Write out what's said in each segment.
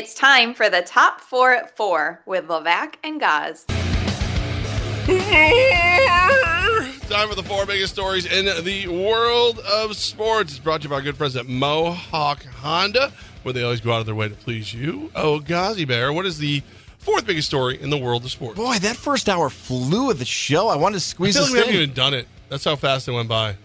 It's time for the top four at four with Levack and Gaz. Time for the four biggest stories in the world of sports. It's brought to you by our good friends at Mohawk Honda, where they always go out of their way to please you. Oh, Ghazi Bear, what is the fourth biggest story in the world of sports? Boy, that first hour flew of the show. I wanted to I squeeze feel like this we haven't even done it. That's how fast it went by.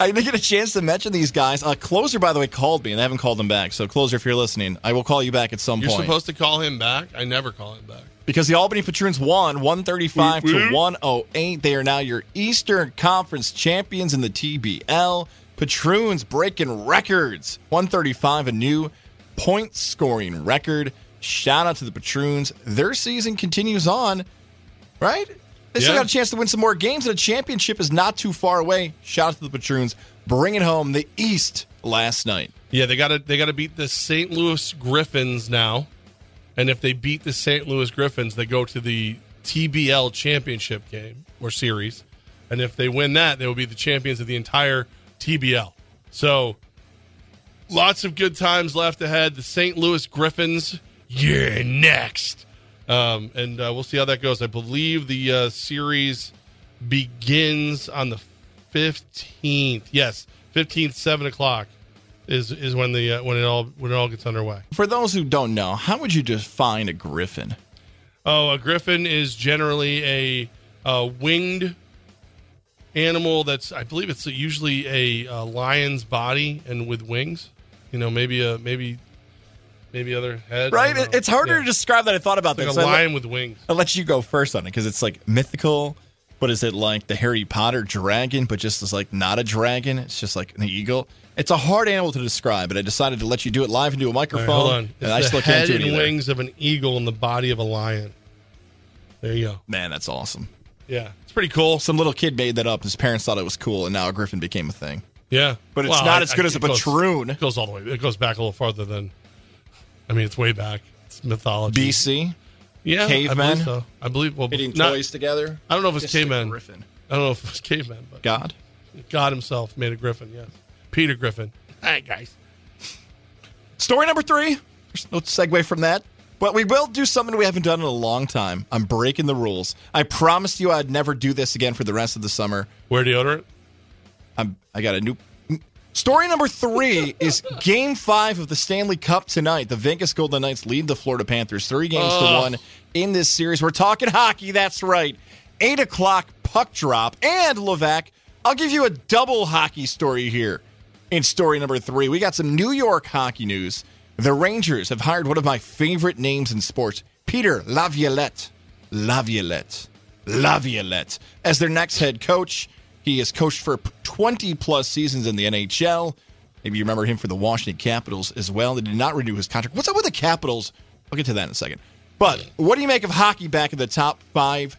I didn't get a chance to mention these guys. Uh, Closer, by the way, called me, and I haven't called him back. So, Closer, if you're listening, I will call you back at some You're point. supposed to call him back. I never call him back. because the Albany Patroons won 135 to 108. They are now your Eastern Conference champions in the TBL. Patroons breaking records. 135, a new point scoring record. Shout out to the Patroons. Their season continues on, right? They still got a chance to win some more games, and a championship is not too far away. Shout out to the Patroons bringing home the East last night. Yeah, they got to they got to beat the St. Louis Griffins now, and if they beat the St. Louis Griffins, they go to the TBL championship game or series, and if they win that, they will be the champions of the entire TBL. So, lots of good times left ahead. The St. Louis Griffins, you're next, um, and uh, we'll see how that goes. I believe the uh, series begins on the fifteenth. Yes, fifteenth, seven o'clock is is when the uh, when it all when it all gets underway. For those who don't know, how would you define a griffin? Oh, a griffin is generally a, a winged animal that's I believe it's usually a, uh lion's body and with wings. You know, maybe a maybe maybe other head. Right? It's harder Yeah. to describe that I thought about Like this. a So I let- lion with wings. I'll let you go first on it because it's like mythical. But is it like the Harry Potter dragon, but just as like not a dragon? It's just like an eagle. It's a hard animal to describe, but I decided to let you do it live into a microphone. right, hold on. and It's I the still can't head do it and wings of an eagle and the body of a lion. There you go. Man, that's awesome. Yeah, it's pretty cool. Some little kid made that up. His parents thought it was cool, and now a griffin became a thing. Yeah, But it's not as good as a goes- patroon. It goes all the way. It goes back a little farther than. I mean, it's way back. It's mythology. BC, yeah, cavemen? I believe so. I believe. Well, hitting not, toys together. I don't know if it's Just cavemen. Griffin. I don't know if it was cavemen, but God. God himself made a griffin. Yes, Peter Griffin. All right, guys. Story number three. There's no segue from that. But we will do something we haven't done in a long time. I'm breaking the rules. I promised you I'd never do this again for the rest of the summer. Wear deodorant. I'm, I got a new. Story number three is Game Five of the Stanley Cup tonight. The Vegas Golden Knights lead the Florida Panthers three games to one in this series. We're talking hockey. That's right. Eight o'clock puck drop and Levack. I'll give you a double hockey story here. In story number three, we got some New York hockey news. The Rangers have hired one of my favorite names in sports, Peter Laviolette. Laviolette. Laviolette. As their next head coach, he has coached for 20 plus seasons in the NHL. Maybe you remember him for the Washington Capitals as well. They did not renew his contract. What's up with the Capitals? I'll get to that in a second. But what do you make of hockey back in the top five?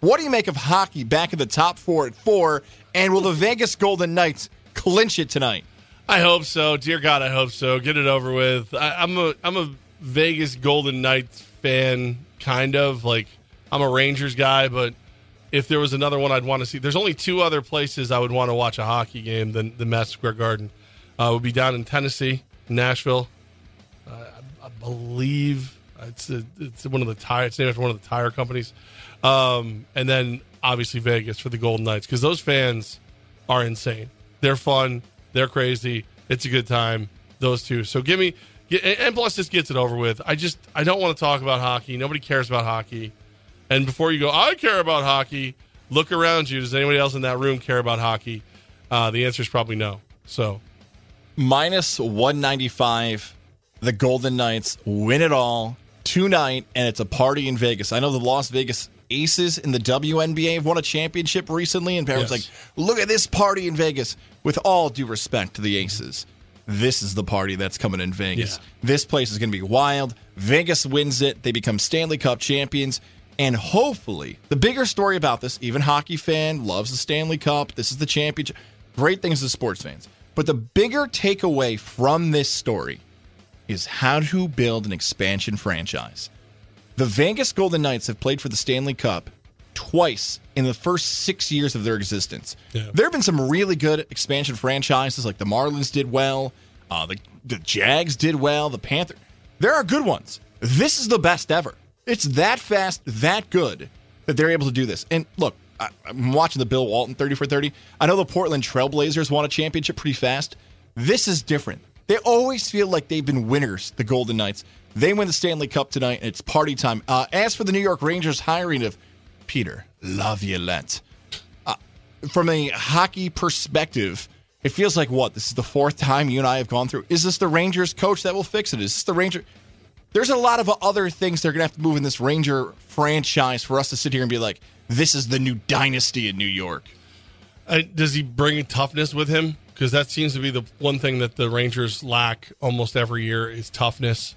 What do you make of hockey back in the top four at four? And will the Vegas Golden Knights clinch it tonight? I hope so. Dear God, I hope so. Get it over with. I, I'm a I'm a Vegas Golden Knights fan, kind of like I'm a Rangers guy, but if there was another one I'd want to see, there's only two other places I would want to watch a hockey game than the Madison Square Garden. Uh, would be down in Tennessee, Nashville. Uh, I, I believe it's a, it's one of the tire. It's named after one of the tire companies, um, and then obviously Vegas for the Golden Knights because those fans are insane. They're fun. They're crazy. It's a good time. Those two. So give me, and plus this gets it over with. I just I don't want to talk about hockey. Nobody cares about hockey. And before you go, I care about hockey. Look around you. Does anybody else in that room care about hockey? Uh, the answer is probably no. So minus 195. The Golden Knights win it all tonight, and it's a party in Vegas. I know the Las Vegas Aces in the WNBA have won a championship recently, and parents Yes. like, look at this party in Vegas. With all due respect to the Aces, this is the party that's coming in Vegas. Yeah. This place is going to be wild. Vegas wins it. They become Stanley Cup champions. And hopefully, the bigger story about this, even hockey fan loves the Stanley Cup. This is the championship. Great things as sports fans. But the bigger takeaway from this story is how to build an expansion franchise. The Vegas Golden Knights have played for the Stanley Cup twice in the first six years of their existence. Yeah. There have been some really good expansion franchises, like the Marlins did well, uh, the the Jags did well, the Panther. There are good ones. This is the best ever. It's that fast, that good that they're able to do this. And look, I, I'm watching the Bill Walton 30 for 30. I know the Portland Trailblazers won a championship pretty fast. This is different. They always feel like they've been winners, the Golden Knights. They win the Stanley Cup tonight, and it's party time. Uh, as for the New York Rangers hiring of Peter Laviolette, uh, from a hockey perspective, it feels like what? This is the fourth time you and I have gone through. Is this the Rangers coach that will fix it? Is this the Ranger? There's a lot of other things they're going to have to move in this Ranger franchise for us to sit here and be like, this is the new dynasty in New York. Uh, does he bring toughness with him? Because that seems to be the one thing that the Rangers lack almost every year is toughness.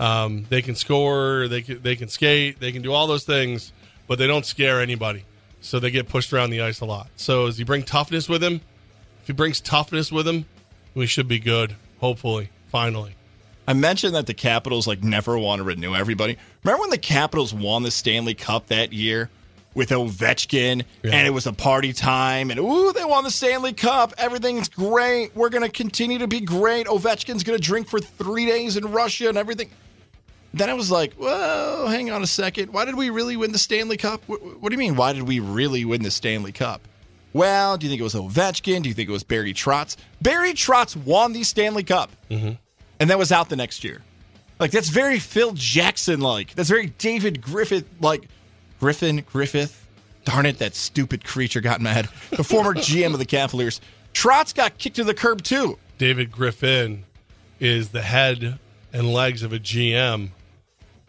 Um, they can score, they can they can skate, they can do all those things, but they don't scare anybody. So they get pushed around the ice a lot. So does he bring toughness with him? If he brings toughness with him, we should be good. Hopefully, finally. I mentioned that the Capitals like never want to renew everybody. Remember when the Capitals won the Stanley Cup that year with Ovechkin Yeah. and it was a party time and ooh they won the Stanley Cup. Everything's great. We're going to continue to be great. Ovechkin's going to drink for 3 days in Russia and everything. Then I was like, "Whoa, hang on a second. Why did we really win the Stanley Cup? What, what do you mean why did we really win the Stanley Cup?" Well, do you think it was Ovechkin? Do you think it was Barry Trotz? Barry Trotz won the Stanley Cup mm-hmm. And that was out the next year. Like that's very Phil Jackson like. That's very David Griffith like. Griffin Griffith. Darn it, that stupid creature got mad. The former GM of the Cavaliers. Trotz got kicked to the curb too. David Griffin is the head and legs of a GM,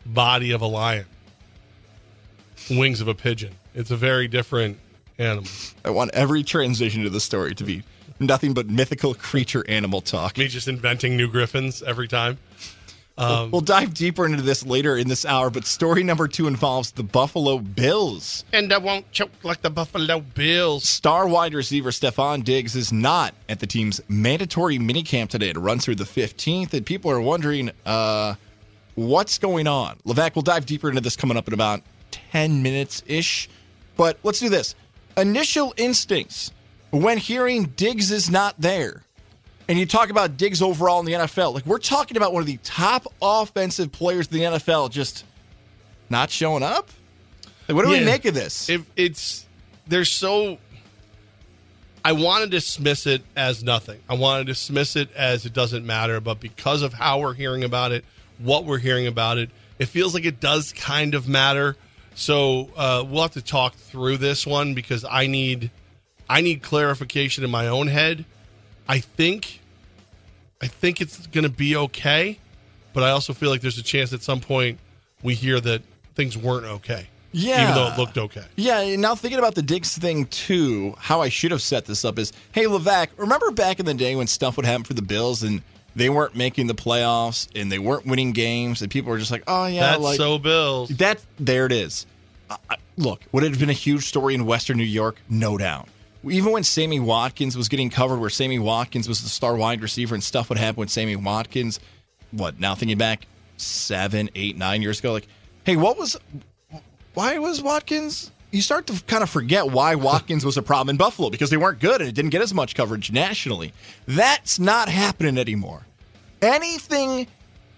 body of a lion, wings of a pigeon. It's a very different animal. I want every transition to the story to be nothing but mythical creature animal talk. Me just inventing new griffins every time. Um, we'll dive deeper into this later in this hour, but story number two involves the Buffalo Bills. and I won't choke like the Buffalo Bills. Star wide receiver Stefon Diggs is not at the team's mandatory minicamp today. It runs through the 15th, and people are wondering uh, what's going on. Levack will dive deeper into this coming up in about 10 minutes ish. But let's do this. Initial instincts when hearing Diggs is not there, and you talk about Diggs overall in the NFL, like we're talking about one of the top offensive players in the NFL just not showing up. Like, what do we make of this? If it's they're so I want to dismiss it as nothing. I want to dismiss it as it doesn't matter, but because of how we're hearing about it, what we're hearing about it, it feels like it does kind of matter. So uh, we'll have to talk through this one because I need I need clarification in my own head. I think I think it's going to be okay, but I also feel like there's a chance at some point we hear that things weren't okay. Yeah. even though it looked okay. Yeah, now thinking about the Diggs thing too, how I should have set this up is, hey Levack, remember back in the day when stuff would happen for the Bills and they weren't making the playoffs and they weren't winning games and people were just like, oh yeah, That's like so Bills. that. There it is. Look, would it have been a huge story in Western New York? No doubt. Even when Sammy Watkins was getting covered, where Sammy Watkins was the star wide receiver and stuff would happen with Sammy Watkins. What now? Thinking back seven, eight, nine years ago, like, hey, what was why was Watkins? You start to kind of forget why Watkins was a problem in Buffalo because they weren't good and it didn't get as much coverage nationally. That's not happening anymore. Anything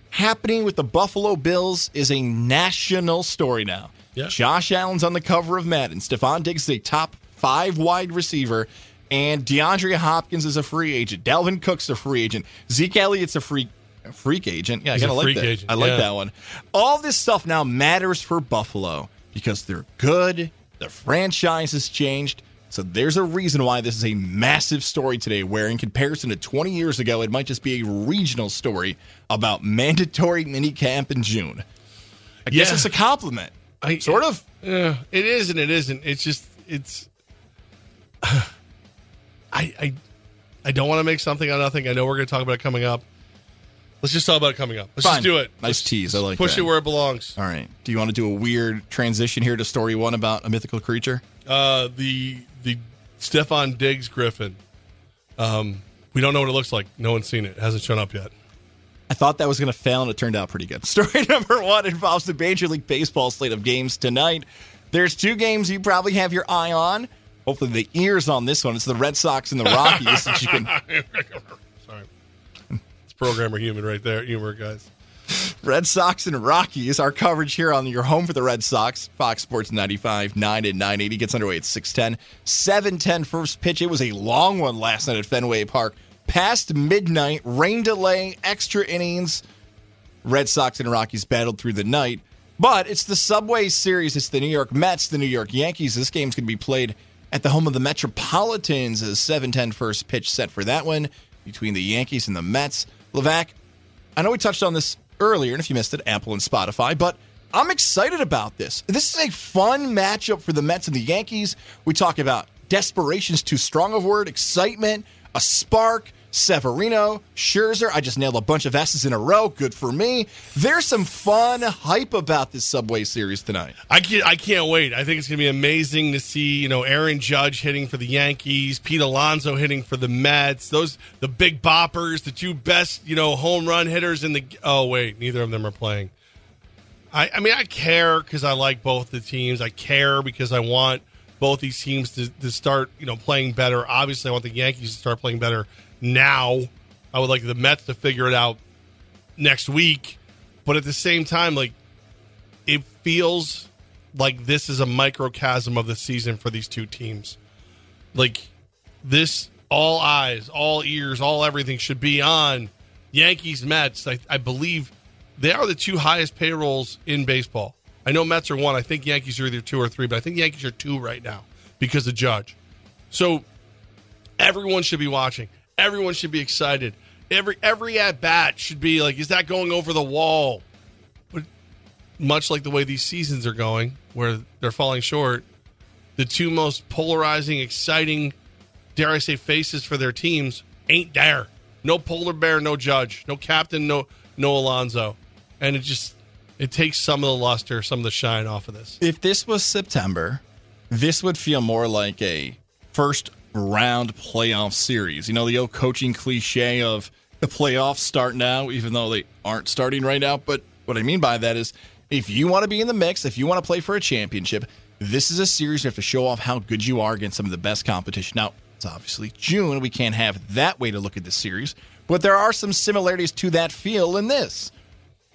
happening with the Buffalo Bills is a national story now. Yeah. Josh Allen's on the cover of Madden. Stefon Diggs is a top five wide receiver. And DeAndre Hopkins is a free agent. Dalvin Cook's a free agent. Zeke Elliott's a free a freak agent. Yeah, He's I like that. agent, I like yeah. that one. All this stuff now matters for Buffalo because they're good. The franchise has changed. So there's a reason why this is a massive story today, where in comparison to 20 years ago, it might just be a regional story about mandatory minicamp in June. I guess Yeah. it's a compliment. I- sort of. Yeah, it is and it isn't. It's just it's. I I I don't want to make something on nothing. I know we're going to talk about it coming up. Let's just talk about it coming up. Let's Fine. just do it. Nice Let's tease. I like push that. it where it belongs. All right. Do you want to do a weird transition here to story one about a mythical creature? Uh, the the Stefon Diggs Griffin. Um, we don't know what it looks like. No one's seen it. it hasn't shown up yet. I thought that was going to fail, and it turned out pretty good. Story number one involves the Major League Baseball slate of games tonight. There's two games you probably have your eye on. Hopefully, the ears on this one. It's the Red Sox and the Rockies that you can. Sorry, it's programmer human right there. Humor, guys. Red Sox and Rockies. Our coverage here on your home for the Red Sox, Fox Sports 95, 9 and 980 gets underway at 610. 710 first pitch. It was a long one last night at Fenway Park. Past midnight, rain delay, extra innings. Red Sox and Rockies battled through the night. But it's the Subway Series. It's the New York Mets, the New York Yankees. This game's going to be played at the home of the Metropolitans. A 710 first pitch set for that one between the Yankees and the Mets. Levack, I know we touched on this earlier, and if you missed it, Apple and Spotify, but I'm excited about this. This is a fun matchup for the Mets and the Yankees. We talk about desperation's too strong of word, excitement, a spark. Severino, Scherzer. I just nailed a bunch of S's in a row. Good for me. There's some fun hype about this Subway Series tonight. I can't, I can't wait. I think it's going to be amazing to see, you know, Aaron Judge hitting for the Yankees, Pete Alonso hitting for the Mets. Those the big boppers, the two best, you know, home run hitters in the. Oh wait, neither of them are playing. I, I mean, I care because I like both the teams. I care because I want both these teams to, to start, you know, playing better. Obviously, I want the Yankees to start playing better now. I would like the Mets to figure it out next week. But at the same time, like it feels like this is a microcosm of the season for these two teams. Like this, all eyes, all ears, all everything should be on Yankees, Mets. I, I believe they are the two highest payrolls in baseball. I know Mets are one. I think Yankees are either two or three, but I think Yankees are two right now because of Judge. So everyone should be watching. Everyone should be excited. Every every at bat should be like, is that going over the wall? But much like the way these seasons are going, where they're falling short, the two most polarizing, exciting, dare I say, faces for their teams ain't there. No polar bear, no judge, no captain, no no Alonso, and it just it takes some of the luster, some of the shine off of this. If this was September, this would feel more like a first round playoff series. You know, the old coaching cliche of the playoffs start now, even though they aren't starting right now. But what I mean by that is if you want to be in the mix, if you want to play for a championship, this is a series you have to show off how good you are against some of the best competition. Now, it's obviously June. We can't have that way to look at this series, but there are some similarities to that feel in this.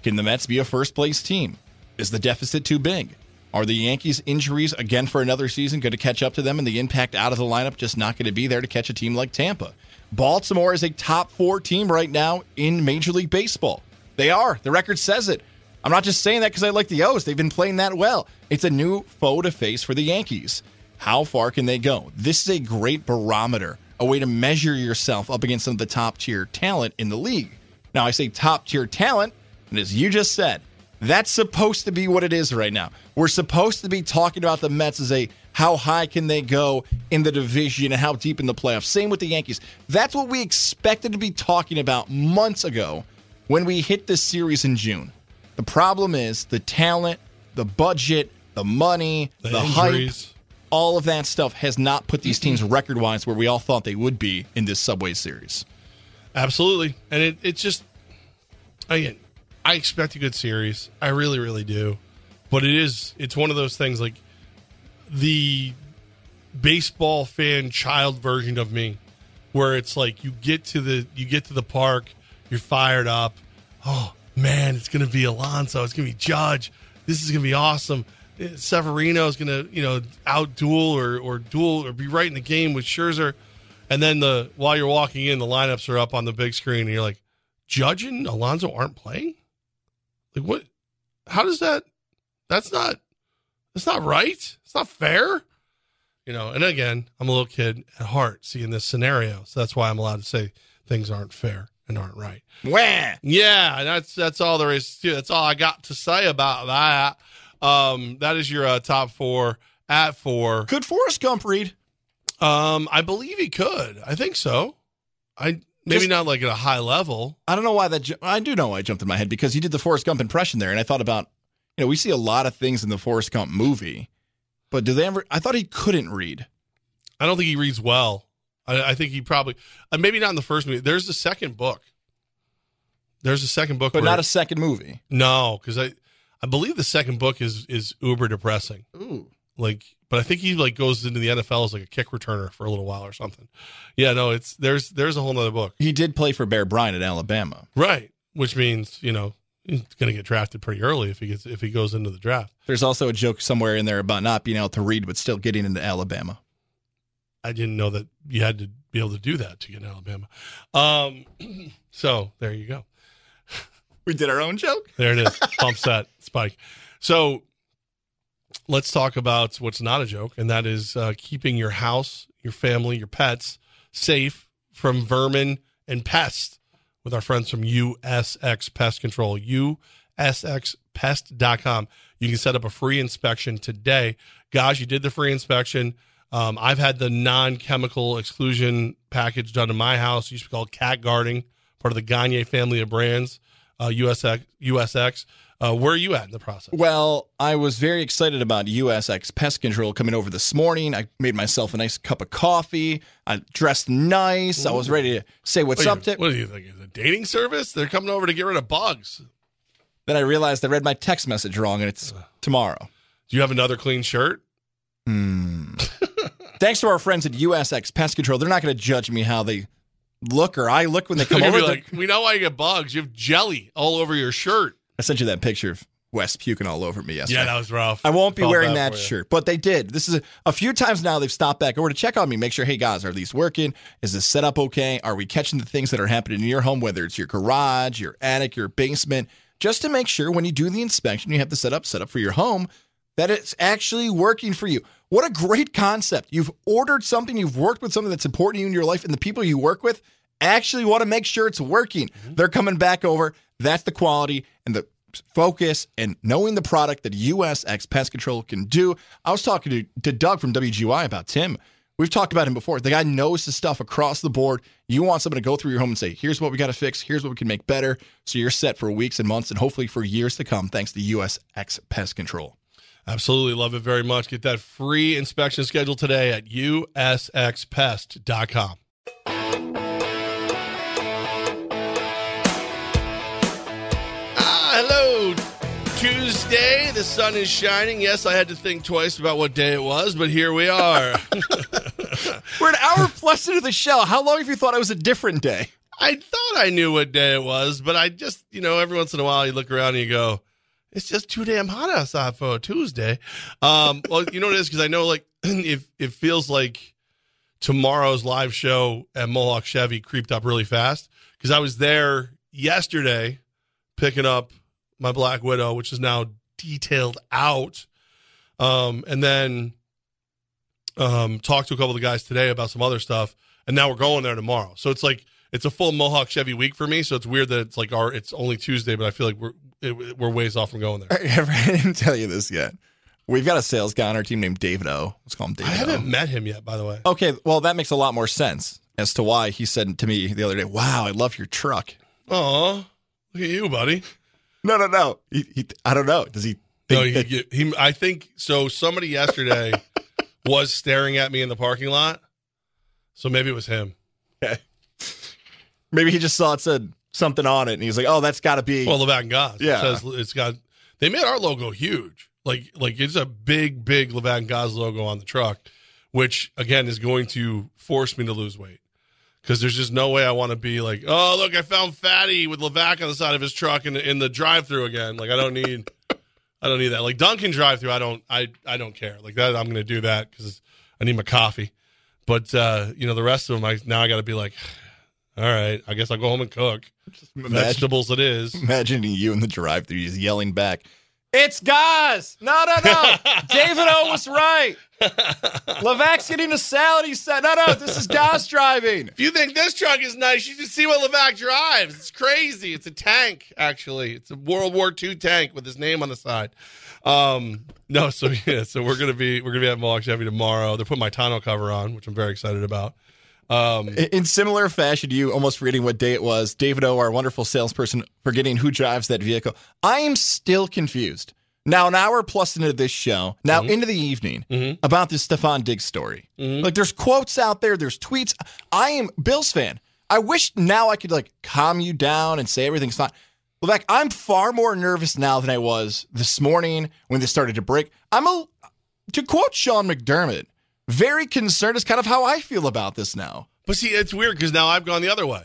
Can the Mets be a first place team? Is the deficit too big? Are the Yankees' injuries again for another season going to catch up to them and the impact out of the lineup just not going to be there to catch a team like Tampa? Baltimore is a top four team right now in Major League Baseball. They are. The record says it. I'm not just saying that because I like the O's. They've been playing that well. It's a new foe to face for the Yankees. How far can they go? This is a great barometer, a way to measure yourself up against some of the top tier talent in the league. Now, I say top tier talent, and as you just said, that's supposed to be what it is right now. We're supposed to be talking about the Mets as a how high can they go in the division and how deep in the playoffs. Same with the Yankees. That's what we expected to be talking about months ago when we hit this series in June. The problem is the talent, the budget, the money, the, The hype, all of that stuff has not put these teams mm-hmm. record wise where we all thought they would be in this Subway series. Absolutely. And it, it's just, again, I expect a good series. I really, really do. But it is, it's one of those things like the baseball fan child version of me where it's like you get to the you get to the park you're fired up. Oh man it's gonna be alonso it's gonna be judge. This is gonna be awesome. Severino is gonna you know out duel or or duel or be right in the game with scherzer. And then the while you're walking in the lineups are up on the big screen and you're like judge and alonso aren't playing like what how does that that's not that's not right. It's not fair. You know, and again, I'm a little kid at heart seeing this scenario. So that's why I'm allowed to say things aren't fair and aren't right. Wah! Yeah, that's that's all there is to That's all I got to say about that. Um, that is your uh, top four at four. Could Forrest Gump read? Um, I believe he could. I think so. I maybe Just- not like at a high level. I don't know why that. Ju- I do know why it jumped in my head because he did the Forrest Gump impression there, and I thought about, you know, we see a lot of things in the Forrest Gump movie, but do they ever? I thought he couldn't read. I don't think he reads well. I, I think he probably uh, maybe not in the first movie. There's the second book. There's a second book, But where- not a second movie. No, because I, I believe the second book is is uber depressing. Ooh. Like, but I think he like goes into the NFL as like a kick returner for a little while or something. Yeah, no, it's there's there's a whole nother book, He did play for Bear Bryant at Alabama. right? Which means you know he's going to get drafted pretty early if he gets if he goes into the draft. There's also a joke somewhere in there about not being able to read, but still getting into Alabama. I didn't know that you had to be able to do that to get in Alabama. Um, so there you go. We did our own joke. There it is. Pump set spike. So let's talk about what's not a joke, and that is uh, keeping your house, your family, your pets safe from vermin and pests with our friends from USX Pest Control. USXPest.com. You can set up a free inspection today. Guys, you did the free inspection. Um, I've had the non chemical exclusion package done in my house. It used to be called cat guarding, part of the Gagne family of brands, uh, USX. USX. Uh, where are you at in the process? Well, I was very excited about USX Pest Control coming over this morning. I made myself a nice cup of coffee. I dressed nice. I was ready to say what's What up you, to. what do you think? Is it a dating service? They're coming over to get rid of bugs. Then I realized I read my text message wrong, and it's tomorrow. Do you have another clean shirt? Thanks to our friends at USX Pest Control, they're not going to judge me how they look or I look when they come over. gonna be They're- like, we know why you get bugs. You have jelly all over your shirt. I sent you that picture of Wes puking all over me yesterday. Yeah, that was rough. I won't be Felt wearing bad that shirt, but they did. This is a, a few times now they've stopped back over to check on me, make sure, hey guys, are these working? Is this set up okay? Are we catching the things that are happening in your home, whether it's your garage, your attic, your basement, just to make sure when you do the inspection, you have the setup set up for your home that it's actually working for you. What a great concept. You've ordered something, you've worked with something that's important to you in your life, and the people you work with actually want to make sure it's working. Mm-hmm. They're coming back over. That's the quality and the focus and knowing the product that USX Pest Control can do. I was talking to, to Doug from WGY about Tim. We've talked about him before. The guy knows his stuff across the board. You want someone to go through your home and say, here's what we got to fix, here's what we can make better. So you're set for weeks and months and hopefully for years to come, thanks to USX Pest Control. Absolutely love it very much. Get that free inspection scheduled today at usxpest.com. Tuesday, the sun is shining. Yes, I had to think twice about what day it was, but here we are. We're an hour plus into the show. How long have you thought it was a different day? I thought I knew what day it was, but I just, you know, every once in a while you look around and you go, it's just too damn hot outside for a Tuesday. Um, well, you know what it is? Because I know, like, if it feels like tomorrow's live show at Mohawk Chevy creeped up really fast because I was there yesterday picking up my Black Widow, which is now detailed out. Um, and then um, talked to a couple of the guys today about some other stuff, and now we're going there tomorrow. So it's like it's a full Mohawk Chevy week for me. So it's weird that it's like our it's only Tuesday, but I feel like we're it, we're ways off from going there. I didn't tell you this yet. We've got a sales guy on our team named David O. Let's call him David O. haven't met him yet, by the way. Okay, well, that makes a lot more sense as to why he said to me the other day, Wow, I love your truck. Oh, look at you, buddy. No, no, no. He, he, I don't know. Does he No, he, that- he, I think so. Somebody yesterday was staring at me in the parking lot, so maybe it was him. Okay. maybe he just saw it said something on it and he's like, Oh, that's got to be. Well, Levack and Goss. Yeah. It says it's got. They made our logo huge. Like like it's a big big Levack and Goss logo on the truck, which again is going to force me to lose weight because there's just no way I want to be like, oh look, I found Fatty with Levack on the side of his truck in the, in the drive-through again. Like I don't need. I don't need that. Like Dunkin' drive-through, I don't. I I don't care. Like that, I'm going to do that because I need my coffee. But uh, you know, the rest of them, I now I got to be like, all right, I guess I'll go home and cook imagine, vegetables. It is. imagining you in the drive through just yelling back, It's Gaz. No, no, no. David O was right. Levack's getting a salad. He said, No, no, this is Gaz driving. If you think this truck is nice, you should see what Levack drives. It's crazy. It's a tank, actually. It's a World War II tank with his name on the side. Um, no, so yeah, so we're gonna be we're gonna be at Mohawk Chevy tomorrow. They're putting my tonneau cover on, which I'm very excited about. Um, In similar fashion to you, almost forgetting what day it was, David O, our wonderful salesperson, forgetting who drives that vehicle. I am still confused. Now, an hour plus into this show, now into the evening, Mhm. about this Stefon Diggs story. Like, there's quotes out there, there's tweets. I am Bills fan. I wish now I could like calm you down and say everything's fine. Levack, I'm far more nervous now than I was this morning when this started to break. I'm a, to quote Sean McDermott, very concerned. Is kind of how I feel about this now. but see, it's weird because now I've gone the other way.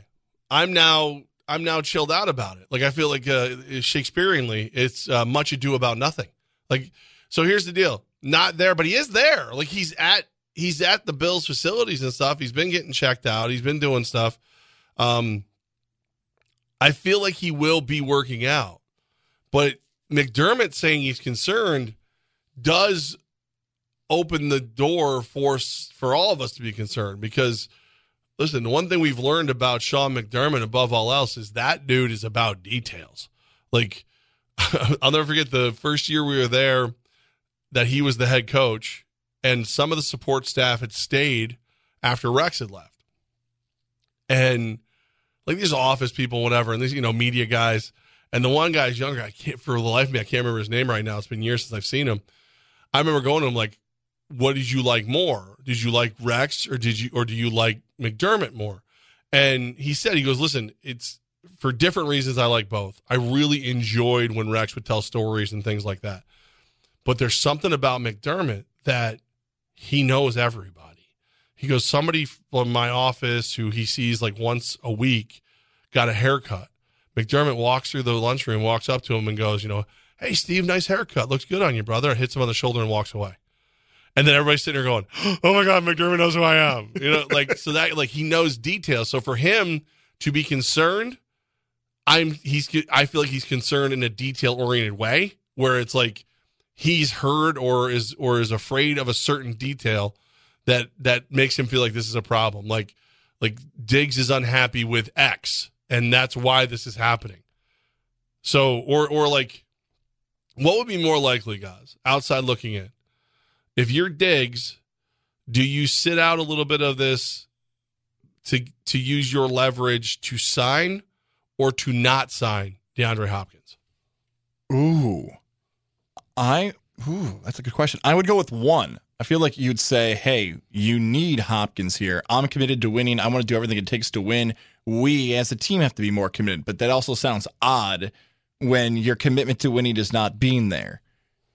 I'm now I'm now chilled out about it. Like I feel like uh, Shakespeareanly, it's uh, much ado about nothing. Like so, here's the deal: not there, but he is there. Like he's at he's at the Bills facilities and stuff. He's been getting checked out. He's been doing stuff. Um, I feel like he will be working out, but McDermott saying he's concerned does open the door for for all of us to be concerned because listen, the one thing we've learned about Sean McDermott above all else is that dude is about details. Like I'll never forget the first year we were there that he was the head coach and some of the support staff had stayed after Rex had left. And like these office people, whatever, and these, you know, media guys. And the one guy's younger. I can't for the life of me, I can't remember his name right now. It's been years since I've seen him. I remember going to him like, what did you like more? Did you like Rex or did you or do you like McDermott more? And he said, he goes, listen, it's for different reasons I like both. I really enjoyed when Rex would tell stories and things like that. But there's something about McDermott that he knows everybody. He goes, somebody from my office who he sees like once a week got a haircut. McDermott walks through the lunchroom, walks up to him and goes, you know, hey, Steve, nice haircut. Looks good on you, brother. Hits him on the shoulder and walks away. And then everybody's sitting there going, oh my God, McDermott knows who I am. You know, like, so that, like, he knows details. So for him to be concerned, I'm, he's, I feel like he's concerned in a detail oriented way where it's like he's heard or is, or is afraid of a certain detail that, that makes him feel like this is a problem. Like, like Diggs is unhappy with X and that's why this is happening. So, or, or like, what would be more likely, guys, outside looking in? If you're Diggs, do you sit out a little bit of this to to use your leverage to sign or to not sign DeAndre Hopkins? Ooh. I ooh, that's a good question. I would go with one. I feel like you'd say, "Hey, you need Hopkins here. I'm committed to winning. I want to do everything it takes to win. We as a team have to be more committed." But that also sounds odd when your commitment to winning is not being there.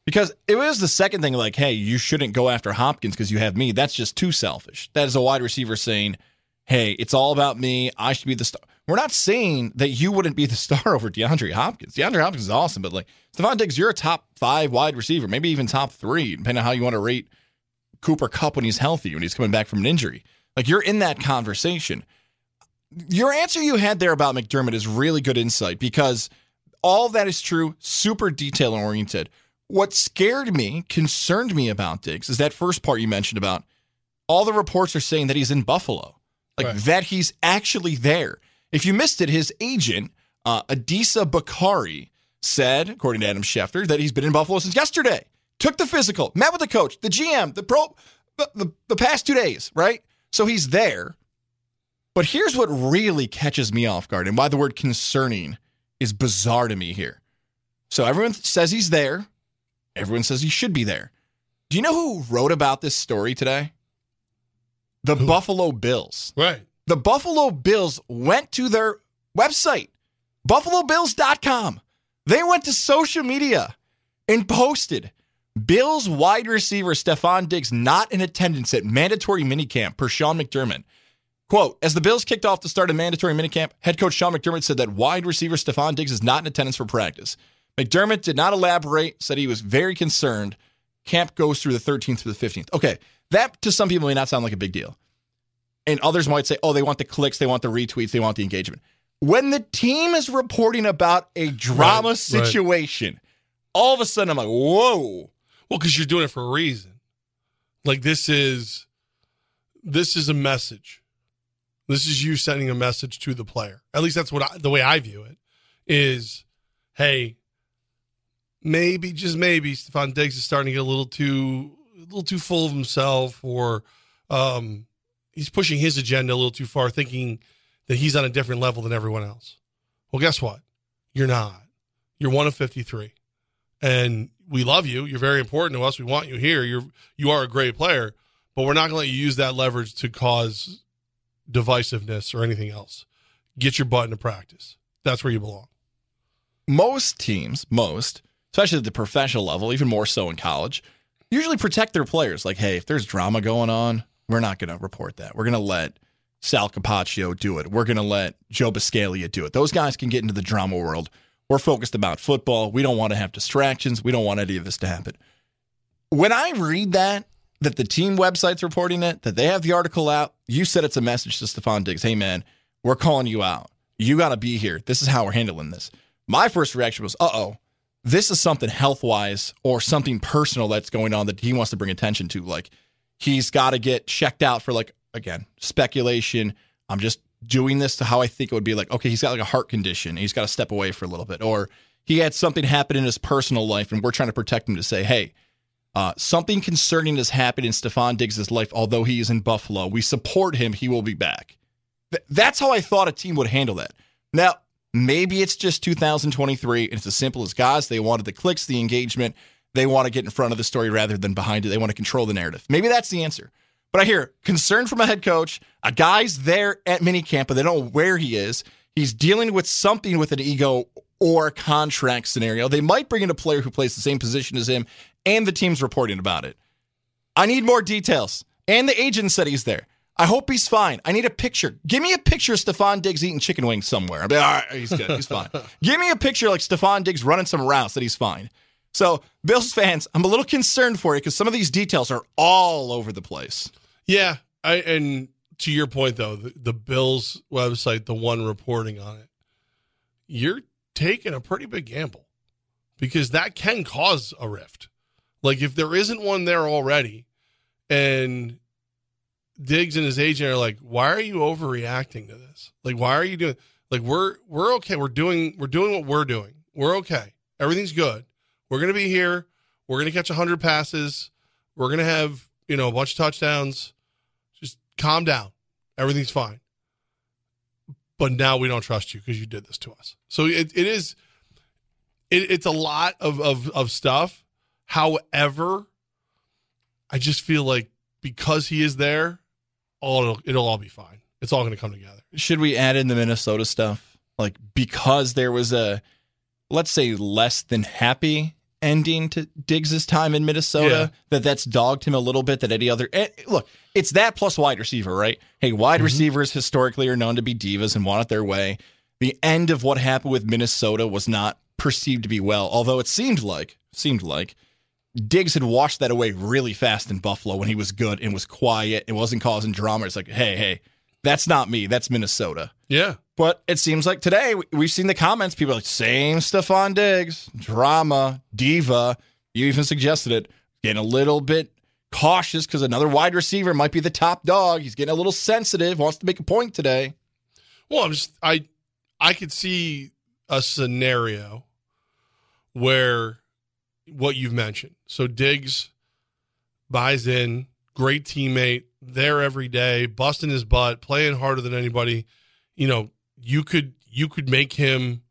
Because it was the second thing, like, hey, you shouldn't go after Hopkins because you have me. That's just too selfish. That is a wide receiver saying, hey, it's all about me. I should be the star. We're not saying that you wouldn't be the star over DeAndre Hopkins. DeAndre Hopkins is awesome, but like Stefon Diggs, you're a top five wide receiver, maybe even top three, depending on how you want to rate Cooper Kupp when he's healthy, when he's coming back from an injury. Like you're in that conversation. Your answer you had there about McDermott is really good insight because all that is true, super detail oriented. What scared me, concerned me about Diggs is that first part you mentioned about all the reports are saying that he's in Buffalo, like Right. that he's actually there. If you missed it, his agent, uh, Adisa Bakari, said, according to Adam Schefter, that he's been in Buffalo since yesterday. Took the physical, met with the coach, the GM, the pro, the, the, the past two days, right? So he's there. But here's what really catches me off guard and why the word concerning is bizarre to me here. So everyone says he's there. Everyone says he should be there. Do you know who wrote about this story today? The Buffalo Bills. Right. The Buffalo Bills went to their website, buffalobills.com. They went to social media and posted Bills wide receiver Stefon Diggs not in attendance at mandatory minicamp per Sean McDermott. Quote, as the Bills kicked off the start of mandatory minicamp, head coach Sean McDermott said that wide receiver Stefon Diggs is not in attendance for practice. McDermott did not elaborate, said he was very concerned. Camp goes through the 13th through the 15th. Okay, that to some people may not sound like a big deal. And others might say, oh, they want the clicks, they want the retweets, they want the engagement. When the team is reporting about a drama Right, right. situation, all of a sudden I'm like, whoa. Well, because you're doing it for a reason. Like this is this is a message. This is you sending a message to the player. At least that's what I, the way I view it is. Hey, maybe just maybe Stefon Diggs is starting to get a little too a little too full of himself, or um, he's pushing his agenda a little too far, thinking that he's on a different level than everyone else. Well, guess what? You're not. You're one of fifty three and we love you. You're very important to us. We want you here. You're you are a great player, but we're not going to let you use that leverage to cause divisiveness or anything else. Get your butt into practice. That's where you belong. most teams, most, especially at the professional level, even more so in college, usually protect their players. Like, hey, if there's drama going on, we're not going to report that. We're going to let Sal Capaccio do it. We're going to let Joe Buscaglia do it. Those guys can get into the drama world. We're focused about football. We don't want to have distractions. We don't want any of this to happen. When I read that, that the team website's reporting it, that they have the article out, you said it's a message to Stefon Diggs. Hey, man, we're calling you out. You got to be here. This is how we're handling this. My first reaction was, uh oh, this is something health wise or something personal that's going on that he wants to bring attention to. Like he's got to get checked out for, like, again, speculation. I'm just doing this to how I think it would be like, okay, he's got like a heart condition. he's got to step away for a little bit. Or he had something happen in his personal life and we're trying to protect him to say, hey, uh, something concerning has happened in Stefon Diggs' life, although he is in Buffalo. We support him. He will be back. Th- that's how I thought a team would handle that. Now, maybe it's just 2023 and it's as simple as guys, they wanted the clicks, the engagement. They want to get in front of the story rather than behind it. They want to control the narrative. Maybe that's the answer. But I hear concern from a head coach. A guy's there at minicamp, but they don't know where he is. He's dealing with something with an ego or contract scenario. They might bring in a player who plays the same position as him, and the team's reporting about it. I need more details. And the agent said he's there. I hope he's fine. I need a picture. Give me a picture of Stefon Diggs eating chicken wings somewhere. I'll be all right, he's good. He's fine. Give me a picture like Stefon Diggs running some routes that he's fine. So, Bills fans, I'm a little concerned for you because some of these details are all over the place. Yeah, I and to your point though, the, the Bills website, the one reporting on it, you're taking a pretty big gamble because that can cause a rift. Like if there isn't one there already, and Diggs and his agent are like, "Why are you overreacting to this? Like, why are you doing? Like, we're we're okay. We're doing we're doing what we're doing. We're okay. Everything's good. We're gonna be here. We're gonna catch hundred passes. We're gonna have you know a bunch of touchdowns. Just calm down. Everything's fine. But now we don't trust you because you did this to us. So it, it is it, it's a lot of, of of stuff. However, I just feel like because he is there, all it'll, all be fine. It's all going to come together. Should we add in the Minnesota stuff? Like because there was a let's say less than happy ending to Diggs's time in Minnesota Yeah. that that's dogged him a little bit that any other eh, look it's that plus wide receiver right hey Mm-hmm. wide receivers historically are known to be divas and want it their way the end of what happened with Minnesota was not perceived to be well although it seemed like seemed like Diggs had washed that away really fast in Buffalo when he was good and was quiet and wasn't causing drama it's like hey hey that's not me that's Minnesota Yeah. but it seems like today we- we've seen the comments. People are like, same Stefon Diggs, drama, diva. You even suggested it. Getting a little bit cautious because another wide receiver might be the top dog. He's getting a little sensitive, wants to make a point today. Well, I'm just I I could see a scenario where what you've mentioned. So Diggs buys in, great teammate, there every day, busting his butt, playing harder than anybody. You know, you could you could make him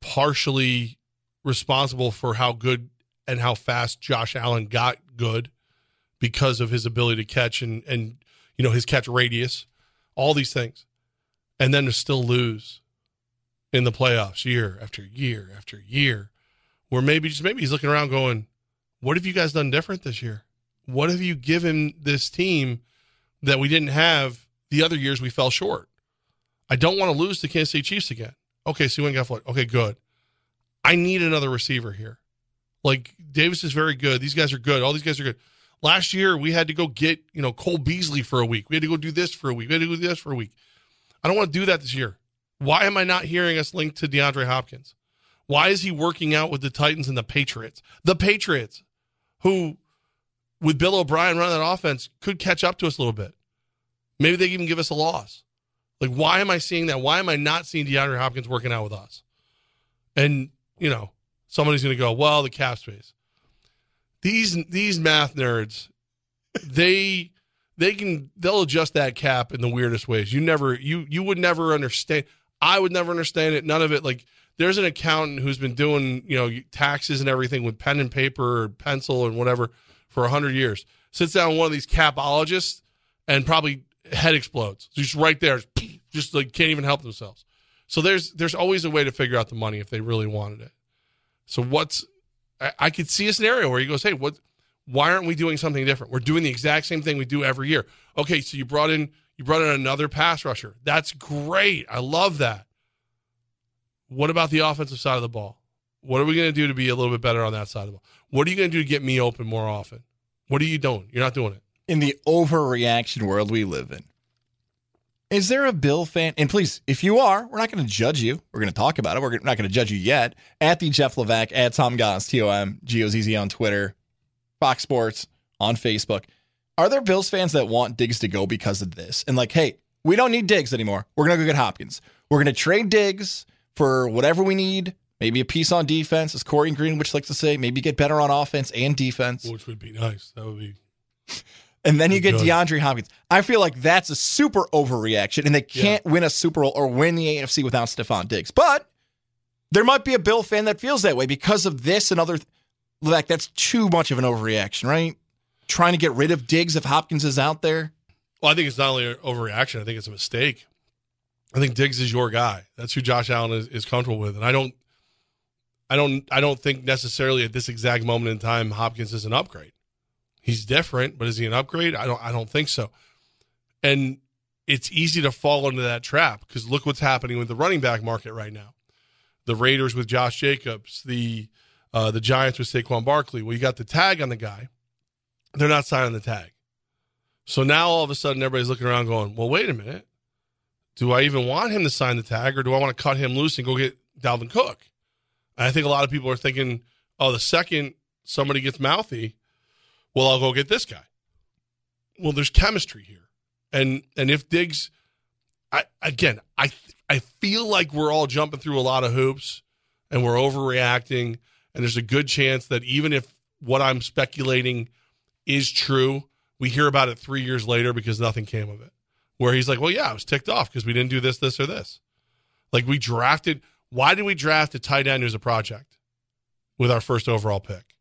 partially responsible for how good and how fast Josh Allen got good because of his ability to catch and and you know his catch radius, all these things and then to still lose in the playoffs year after year after year, where maybe just maybe he's looking around going, What have you guys done different this year? What have you given this team that we didn't have the other years we fell short? I don't want to lose to Kansas City Chiefs again. Okay, so you went got Floyd. Okay, good. I need another receiver here. Like Davis is very good. These guys are good. All these guys are good. Last year we had to go get, you know, Cole Beasley for a week. We had to go do this for a week. We had to go do this for a week. I don't want to do that this year. Why am I not hearing us linked to DeAndre Hopkins? Why is he working out with the Titans and the Patriots? The Patriots, who, with Bill O'Brien running that offense, could catch up to us a little bit. Maybe they even give us a loss. Like, why am I seeing that? Why am I not seeing DeAndre Hopkins working out with us? And, you know, somebody's going to go, well, the cap space. These these math nerds, they they can they'll adjust that cap in the weirdest ways. You never you you would never understand. I would never understand it. None of it. Like there's an accountant who's been doing you know taxes and everything with pen and paper or pencil and whatever for a hundred years. Sits down with one of these capologists and probably head explodes. Just right there, just like can't even help themselves. So there's there's always a way to figure out the money if they really wanted it. So what's I, I could see a scenario where he goes, hey, what? Why aren't we doing something different? We're doing the exact same thing we do every year. Okay, so you brought in You brought in another pass rusher. That's great. I love that. What about the offensive side of the ball? What are we going to do to be a little bit better on that side of the ball? What are you going to do to get me open more often? What are you doing? You're not doing it. In the overreaction world we live in, is there a Bill fan? And please, if you are, we're not going to judge you. We're going to talk about it. We're not going to judge you yet. At the Jeff Levack, at Tom Goss, T O M G O Z Z on Twitter, Fox Sports on Facebook. Are there Bills fans that want Diggs to go because of this? And like, hey, we don't need Diggs anymore. We're going to go get Hopkins. We're going to trade Diggs for whatever we need. Maybe a piece on defense, as Corey Greenwich likes to say. Maybe get better on offense and defense. Which would be nice. That would be. And then you get. DeAndre Hopkins. I feel like that's a super overreaction, and they can't win a Super Bowl or win the AFC without Stefon Diggs. But there might be a Bill fan that feels that way because of this and other. Like that's too much of an overreaction, right? Trying to get rid of Diggs if Hopkins is out there. Well, I think it's not only an overreaction. I think it's a mistake. I think Diggs is your guy. That's who Josh Allen is, is comfortable with, and I don't, I don't, I don't think necessarily at this exact moment in time Hopkins is an upgrade. He's different, but is he an upgrade? I don't, I don't think so. And it's easy to fall into that trap because look what's happening with the running back market right now. The Raiders with Josh Jacobs, the uh, the Giants with Saquon Barkley. Well, you got the tag on the guy. They're not signing the tag. So now all of a sudden everybody's looking around going, well, wait a minute. Do I even want him to sign the tag or do I want to cut him loose and go get Dalvin Cook? And I think a lot of people are thinking, oh, the second somebody gets mouthy, well, I'll go get this guy. Well, there's chemistry here. And and if Diggs I again, I I feel like we're all jumping through a lot of hoops and we're overreacting and there's a good chance that even if what I'm speculating is true, we hear about it three years later because nothing came of it. Where he's like, well, yeah, I was ticked off because we didn't do this, this, or this. Like we drafted. Why did we draft a tight end who's a project with our first overall pick?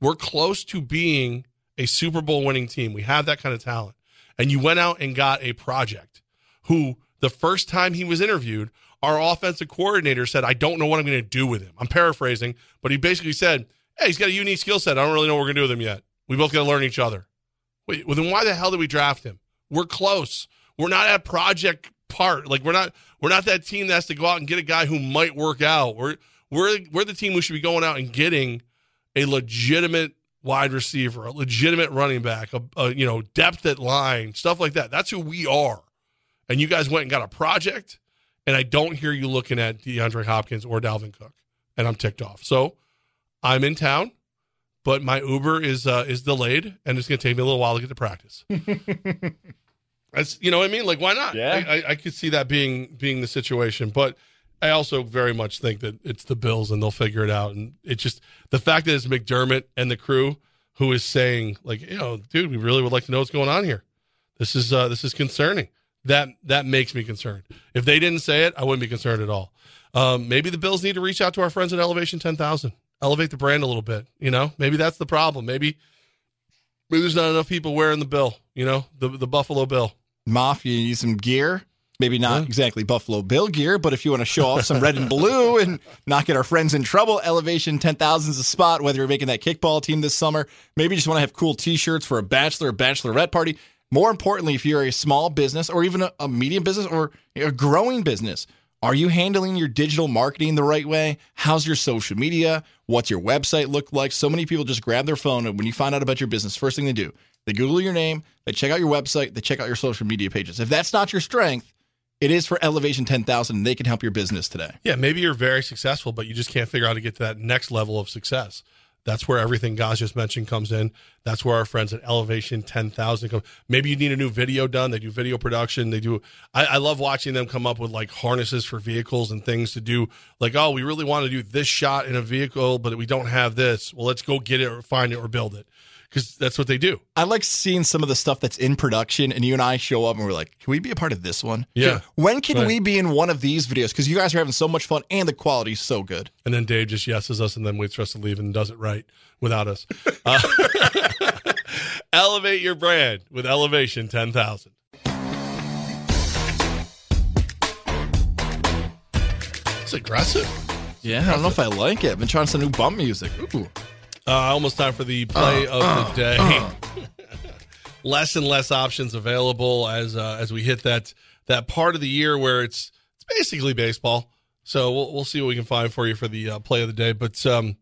We're close to being a Super Bowl winning team. We have that kind of talent. And you went out and got a project who, the first time he was interviewed, our offensive coordinator said, I don't know what I'm going to do with him. I'm paraphrasing, but he basically said, Hey, he's got a unique skill set. I don't really know what we're going to do with him yet. We both got to learn each other. Wait, well, then why the hell did we draft him? We're close. We're not at project part. Like we're not we're not that team that has to go out and get a guy who might work out. We're we're we're the team who should be going out and getting a legitimate wide receiver, a legitimate running back, a, a you know depth at line, stuff like that. That's who we are. And you guys went and got a project, and I don't hear you looking at DeAndre Hopkins or Dalvin Cook, and I'm ticked off. So I'm in town, but my Uber is uh, is delayed, and it's going to take me a little while to get to practice. That's you know what I mean. Like why not? Yeah. I, I, I could see that being being the situation, but I also very much think that it's the Bills and they'll figure it out. And it's just the fact that it's McDermott and the crew who is saying like, you know, dude, we really would like to know what's going on here. This is uh, this is concerning. That that makes me concerned. If they didn't say it, I wouldn't be concerned at all. Um, maybe the Bills need to reach out to our friends at Elevation Ten Thousand, elevate the brand a little bit. You know, maybe that's the problem. Maybe maybe there's not enough people wearing the bill. You know, the the Buffalo Bill. Moff, you need some gear. Maybe not Yeah. exactly Buffalo Bill gear, but if you want to show off some red and blue and not get our friends in trouble, Elevation 10,000 is a spot. Whether you're making that kickball team this summer, maybe you just want to have cool t shirts for a bachelor or bachelorette party. More importantly, if you're a small business or even a, a medium business or a growing business, are you handling your digital marketing the right way? How's your social media? What's your website look like? So many people just grab their phone and when you find out about your business, first thing they do, they Google your name, they check out your website, they check out your social media pages. If that's not your strength, it is for Elevation 10,000 and they can help your business today. Yeah, maybe you're very successful, but you just can't figure out how to get to that next level of success. That's where everything Gaz just mentioned comes in. That's where our friends at Elevation 10,000 come. Maybe you need a new video done. They do video production. They do. I, I love watching them come up with like harnesses for vehicles and things to do. Like, oh, we really want to do this shot in a vehicle, but we don't have this. Well, let's go get it or find it or build it because that's what they do. I like seeing some of the stuff that's in production and you and I show up and we're like, can we be a part of this one? Yeah. When can Right. we be in one of these videos? Because you guys are having so much fun and the quality's so good. And then Dave just yeses us and then waits for us to leave and does it right without us. Uh, elevate your brand with Elevation 10,000. It's aggressive. Yeah. I don't know if I like it. I've been trying some new bump music. Ooh. Uh, almost time for the play of the day. less and less options available as uh, as we hit that that part of the year where it's it's basically baseball. So we'll we'll see what we can find for you for the uh, play of the day. But um,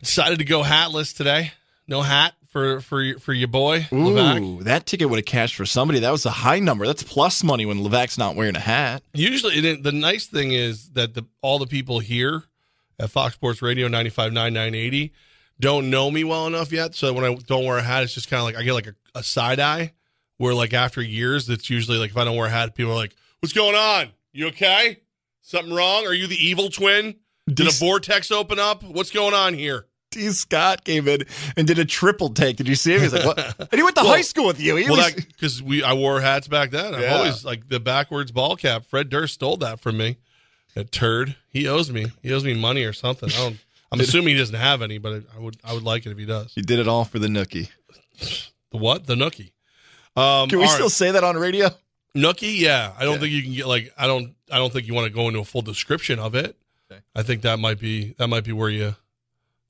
decided to go hatless today. No hat for for for your boy Levac. Ooh, that ticket would have cashed for somebody. That was a high number. That's plus money when Levac's not wearing a hat. Usually, the nice thing is that the all the people here at Fox Sports Radio 95.9, 980 don't know me well enough yet. So when I don't wear a hat, it's just kind of like I get like a, a side eye. Where like after years, it's usually like if I don't wear a hat, people are like, "What's going on? You okay? Something wrong? Are you the evil twin? Did a vortex open up? What's going on here?" D. Scott came in and did a triple take. Did you see him? He's like, what? And he went to Well- high school with you. He Well, was, because we I wore hats back then. I'm always like the backwards ball cap. Fred Durst stole that from me. That turd. He owes me. He owes me money or something. I don't. I'm assuming he doesn't have any, but I would I would like it if he does. he did it all for the nookie. The what? The nookie. Um, Can we still right. say that on radio? nookie? Yeah. I don't Yeah. think you can get like I don't I don't think you want to go into a full description of it. Okay. I think that might be that might be where you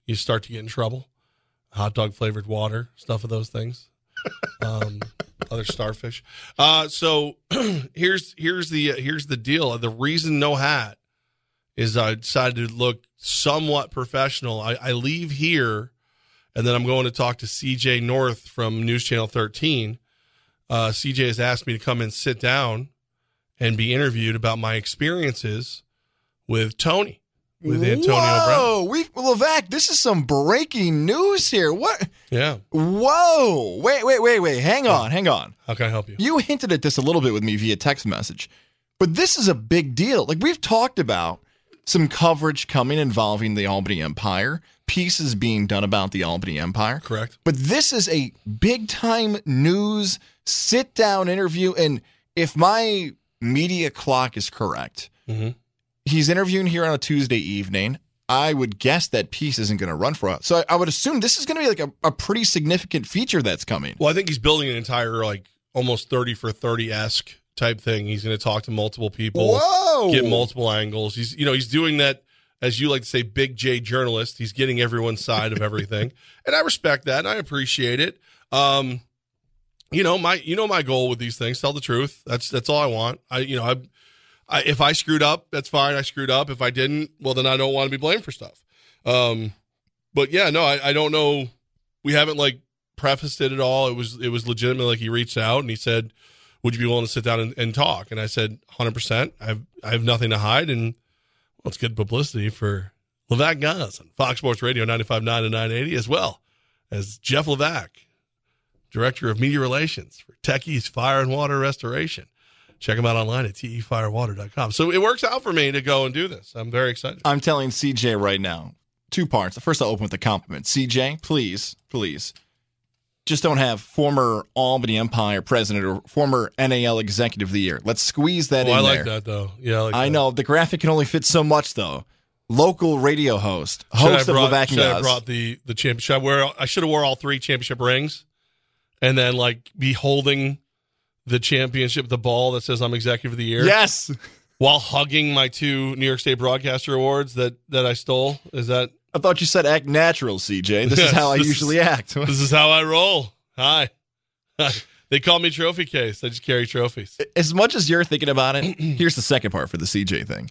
you start to get in trouble. Hot dog flavored water, stuff of those things. Um, other starfish. Uh, so here's here's the here's the deal. The reason no hat is I decided to look somewhat professional. I, I leave here, and then I'm going to talk to CJ North from News Channel 13. Uh, CJ has asked me to come and sit down and be interviewed about my experiences with Tony, with Antonio Brown. Whoa, we Levac, this is some breaking news here. What? Yeah, Whoa! Wait, wait, wait, wait. Hang on, hang on. how can I help you? You hinted at this a little bit with me via text message, but this is a big deal. Like we've talked about some coverage coming involving the Albany Empire, pieces being done about the Albany Empire. Correct. But this is a big time news sit down interview. And if my media clock is correct, Mhm. He's interviewing here on a Tuesday evening. I would guess that piece isn't going to run for us. So I, I would assume this is going to be like a, a pretty significant feature that's coming. Well, I think he's building an entire like almost thirty for thirty esque type thing. He's going to talk to multiple people, Whoa! get multiple angles. He's you know he's doing that as you like to say, big J journalist. He's getting everyone's side of everything, and I respect that and I appreciate it. Um, you know my you know my goal with these things: tell the truth. That's that's all I want. I you know I. I, if I screwed up, that's fine. I screwed up. If I didn't, well, then I don't want to be blamed for stuff. Um, but yeah, no, I, I don't know. We haven't like prefaced it at all. It was it was legitimate. Like he reached out and he said, "Would you be willing to sit down and, and talk?" And I said, "100 percent. I have I have nothing to hide." And well, it's good publicity for Levac Gaz on Fox Sports Radio 95.9 and 980, as well as Jeff Levac, Director of Media Relations for Techies Fire and Water Restoration. Check them out online at tefirewater.com. So it works out for me to go and do this. I'm very excited. I'm telling CJ right now, two parts. First, I'll open with a compliment. CJ, please, please, just don't have former Albany Empire president or former NAL executive of the year. Let's squeeze that Oh, in I like there. that though. Yeah, I, like I know the graphic can only fit so much, though. Local radio host, Should host of brought, should I brought the the championship? I wear. I should have wore all three championship rings, and then like be holding the championship, the ball that says I'm executive of the year, Yes, while hugging my two New York State Broadcaster awards that that I stole. Is that I thought you said act natural, CJ. This is how I usually is- act. this is how I roll? Hi. they call me trophy case. I just carry trophies. as much as you're thinking about it, here's the second part for the CJ thing.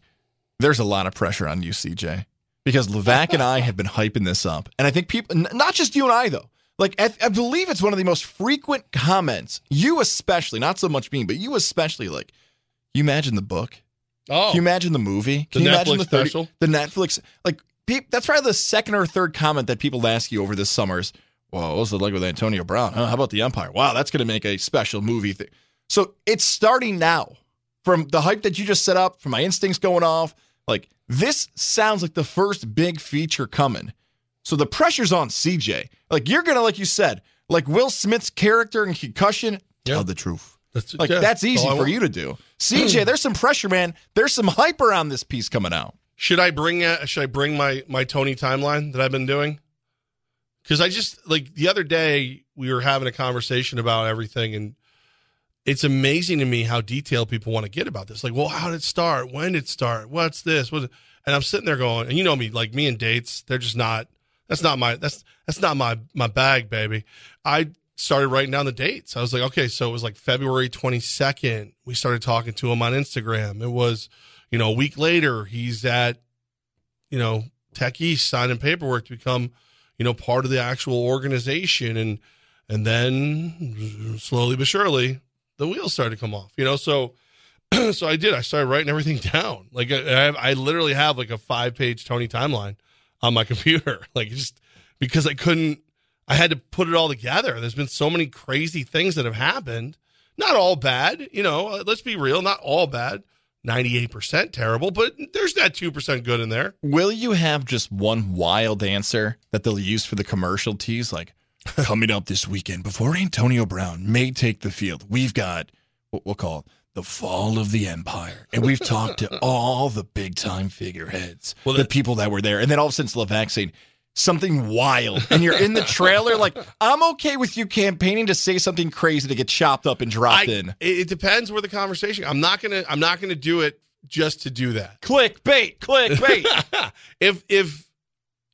There's a lot of pressure on you, CJ, because Levac and I have been hyping this up, and I think people, not just you and I, though. Like I, I believe it's one of the most frequent comments. You especially, not so much me, but you especially. Like, you imagine the book? Oh, Can you imagine the movie? Can The you imagine the 30 special? The Netflix, like pe- that's probably the second or third comment that people ask you over this summer's. Well, what was it like with Antonio Brown? Huh? How about the Empire? Wow, that's going to make a special movie thing. So it's starting now. From the hype that you just set up, from my instincts going off, like this sounds like the first big feature coming. So the pressure's on CJ. Like you're gonna, like you said, like Will Smith's character in Concussion, tell the truth. that's, Like yeah, that's easy for you to do. CJ, there's some pressure, man. There's some hype around this piece coming out. Should I bring uh, should I bring my my Tony timeline that I've been doing? Because I just like the other day we were having a conversation about everything, and it's amazing to me how detailed people want to get about this. Like, well, how did it start? When did it start? What's this? What? And I'm sitting there going, and you know me, like me and dates, they're just not. That's not my. That's that's not my my bag, baby. I started writing down the dates. I was like, okay, so it was like February 22nd. We started talking to him on Instagram. It was, you know, a week later, he's at, you know, Tech East signing paperwork to become, you know, part of the actual organization. And, and then slowly but surely, the wheels started to come off, you know? So, so I did. I started writing everything down. Like I, I, literally have like a five page Tony timeline on my computer, like just because I couldn't, I had to put it all together. There's been so many crazy things that have happened. Not all bad, you know, uh, let's be real, not all bad. 98% terrible, but there's that 2% good in there. Will you have just one wild answer that they'll use for the commercial tease? Like, coming up this weekend, before Antonio Brown may take the field, we've got what we'll call the fall of the empire. And we've talked to all the big time figureheads, Well, the people that were there. And then all of a sudden, it's Levac saying something wild. And you're in the trailer, like, I'm okay with you campaigning to say something crazy to get chopped up and dropped I, in. it, it depends where the conversation. I'm not gonna. I'm not gonna do it just to do that. Click bait, click bait. if if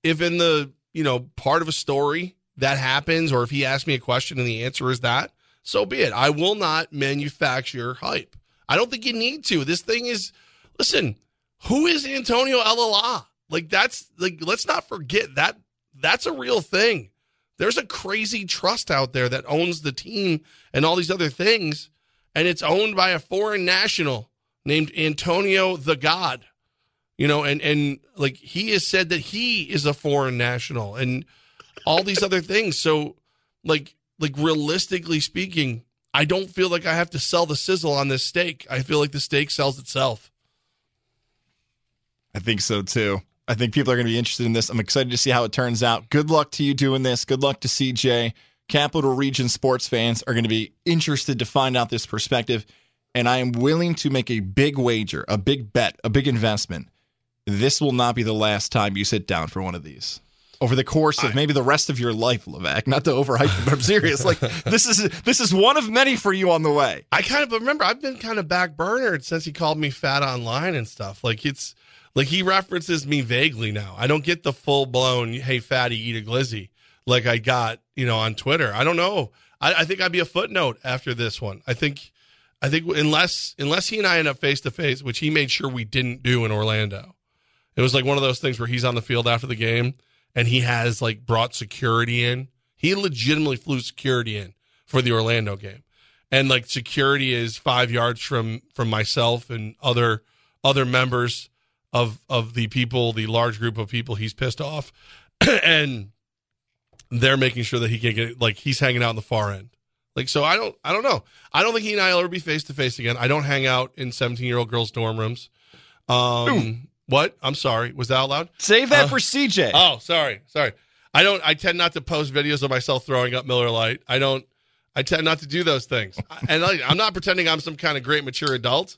if in the you know part of a story that happens, or if he asks me a question and the answer is that, so be it. I will not manufacture hype. I don't think you need to. This thing is. Listen, who is Antonio Elala? Like that's like let's not forget that that's a real thing. There's a crazy trust out there that owns the team and all these other things, and it's owned by a foreign national named Antonio the God. You know, and and like he has said that he is a foreign national and all these other things. So like like realistically speaking, I don't feel like I have to sell the sizzle on this steak. I feel like the steak sells itself. I think so too. I think people are going to be interested in this. I'm excited to see how it turns out. Good luck to you doing this. Good luck to CJ. Capital Region sports fans are going to be interested to find out this perspective. And I am willing to make a big wager, a big bet, a big investment. This will not be the last time you sit down for one of these. Over the course of maybe the rest of your life, Levac. Not to overhype but I'm serious. Like this is this is one of many for you on the way. I kind of remember I've been kind of backburnered since he called me fat online and stuff. Like it's like he references me vaguely now. I don't get the full blown "Hey fatty, eat a glizzy" like I got you know on Twitter. I don't know. I, I think I'd be a footnote after this one. I think I think unless unless he and I end up face to face, which he made sure we didn't do in Orlando. It was like one of those things where he's on the field after the game and he has like brought security in. He legitimately flew security in for the Orlando game. And like security is 5 yards from from myself and other other members of of the people, the large group of people he's pissed off. and they're making sure that he can get like he's hanging out in the far end. Like so I don't I don't know. I don't think he and I will ever be face to face again. I don't hang out in 17-year-old girls dorm rooms. Um what? I'm sorry. Was that out loud? Save that Uh, for CJ. Oh, sorry, sorry. I don't. I tend not to post videos of myself throwing up Miller Lite. I don't. I tend not to do those things. and like, I'm not pretending I'm some kind of great mature adult,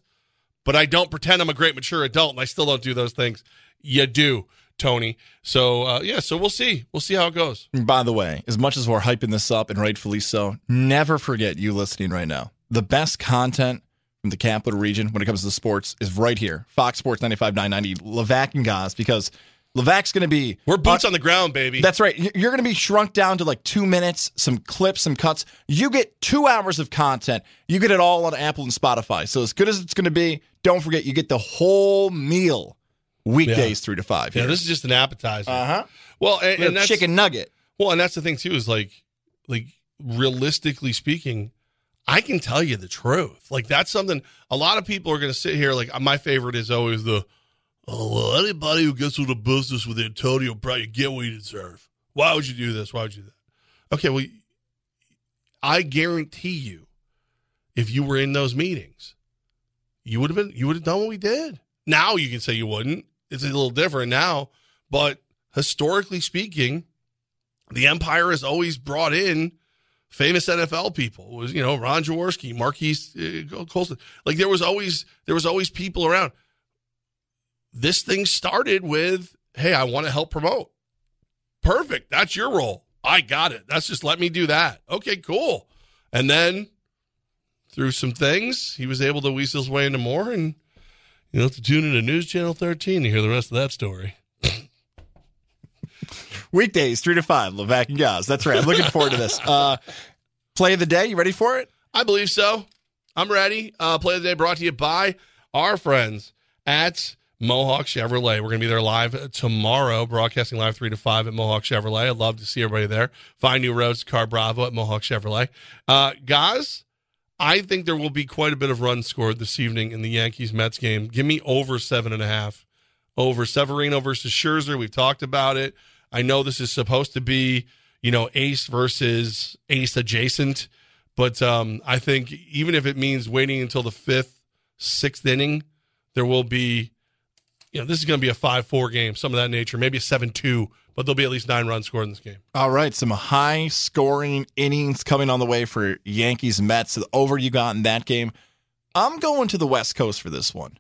but I don't pretend I'm a great mature adult, and I still don't do those things. You do, Tony. So uh, yeah. So we'll see. We'll see how it goes. By the way, as much as we're hyping this up, and rightfully so, never forget you listening right now. The best content from the capital region when it comes to sports is right here. Fox Sports 95 990, Levac and Gaz, because Levac's going to be. We're boots on the ground, baby. That's right. You're going to be shrunk down to like two minutes, some clips, some cuts. You get two hours of content. You get it all on Apple and Spotify. So, as good as it's going to be, don't forget you get the whole meal weekdays three to five. yeah, this is just an appetizer. uh huh. well, and, and that's chicken nugget. Well, and that's the thing too is like, like realistically speaking, I can tell you the truth. Like that's something a lot of people are going to sit here. Like my favorite is always the, oh well, anybody who gets into business with Antonio Brown, you get what you deserve. Why would you do this? Why would you do that? Okay, well, I guarantee you, if you were in those meetings, you would have been you would have done what we did. Now you can say you wouldn't. It's a little different now, but historically speaking, the Empire has always brought in famous NFL people. It was you know Ron Jaworski, Marquise uh. Like there was always there was always people around. This thing started with, "Hey, I want to help promote." Perfect. That's your role. I got it. That's just let me do that. Okay, cool. And then through some things, he was able to weasel his way into more. And you know, to tune into News Channel 13 to hear the rest of that story. Weekdays, three to five, Levac and Gaz. That's right. I'm looking forward to this. Uh, Play of the day. You ready for it? I believe so. I'm ready. Uh, play of the day brought to you by our friends at Mohawk Chevrolet. We're going to be there live tomorrow, broadcasting live 3 to 5 at Mohawk Chevrolet. I'd love to see everybody there. Find new roads, Car Bravo at Mohawk Chevrolet. Uh, guys, I think there will be quite a bit of runs scored this evening in the Yankees Mets game. Give me over seven and a half. Over Severino versus Scherzer. We've talked about it. I know this is supposed to be, you know, ace versus ace adjacent, but um, I think even if it means waiting until the fifth, sixth inning, there will be, you know, this is going to be a 5 4 game, some of that nature, maybe a 7 2, but there'll be at least nine runs scored in this game. All right, some high scoring innings coming on the way for Yankees Mets. The over you got in that game. I'm going to the West Coast for this one.